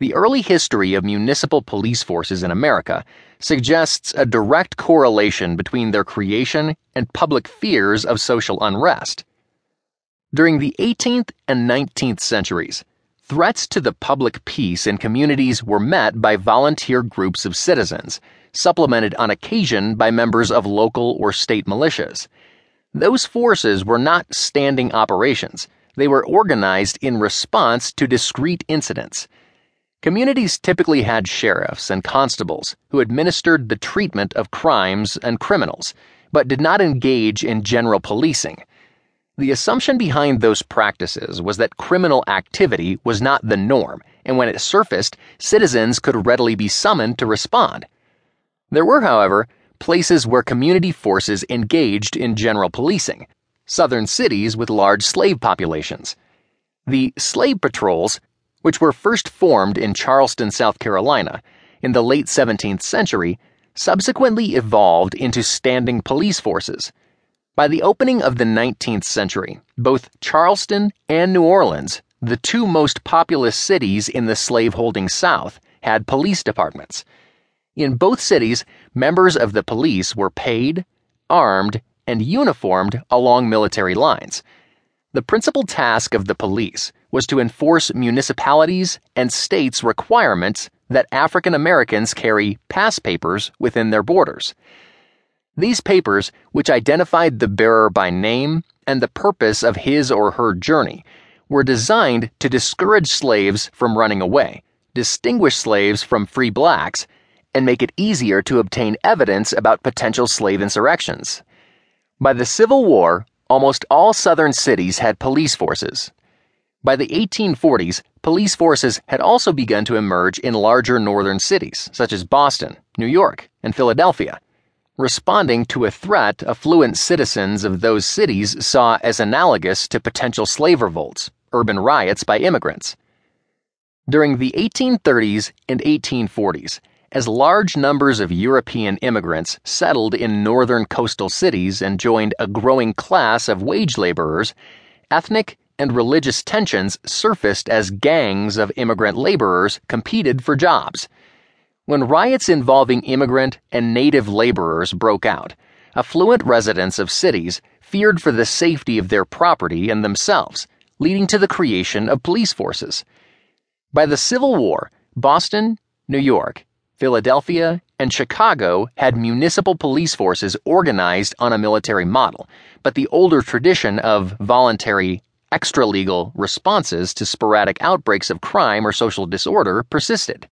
The early history of municipal police forces in America suggests a direct correlation between their creation and public fears of social unrest. During the 18th and 19th centuries, threats to the public peace in communities were met by volunteer groups of citizens, supplemented on occasion by members of local or state militias. Those forces were not standing operations, they were organized in response to discrete incidents Communities typically had sheriffs and constables who administered the treatment of crimes and criminals, but did not engage in general policing. The assumption behind those practices was that criminal activity was not the norm, and when it surfaced, citizens could readily be summoned to respond. There were, however, places where community forces engaged in general policing, southern cities with large slave populations. The slave patrols which were first formed in Charleston, South Carolina, in the late 17th century, subsequently evolved into standing police forces. By the opening of the 19th century, both Charleston and New Orleans, the two most populous cities in the slaveholding South, had police departments. In both cities, members of the police were paid, armed, and uniformed along military lines. The principal task of the police was to enforce municipalities' and states' requirements that African Americans carry pass papers within their borders. These papers, which identified the bearer by name and the purpose of his or her journey, were designed to discourage slaves from running away, distinguish slaves from free blacks, and make it easier to obtain evidence about potential slave insurrections. By the Civil War, almost all southern cities had police forces. By the 1840s, police forces had also begun to emerge in larger northern cities, such as Boston, New York, and Philadelphia, responding to a threat affluent citizens of those cities saw as analogous to potential slave revolts, urban riots by immigrants. During the 1830s and 1840s, as large numbers of European immigrants settled in northern coastal cities and joined a growing class of wage laborers, ethnic and religious tensions surfaced as gangs of immigrant laborers competed for jobs. When riots involving immigrant and native laborers broke out, affluent residents of cities feared for the safety of their property and themselves, leading to the creation of police forces. By the Civil War, Boston, New York, Philadelphia, and Chicago had municipal police forces organized on a military model, but the older tradition of voluntary, extra legal responses to sporadic outbreaks of crime or social disorder persisted.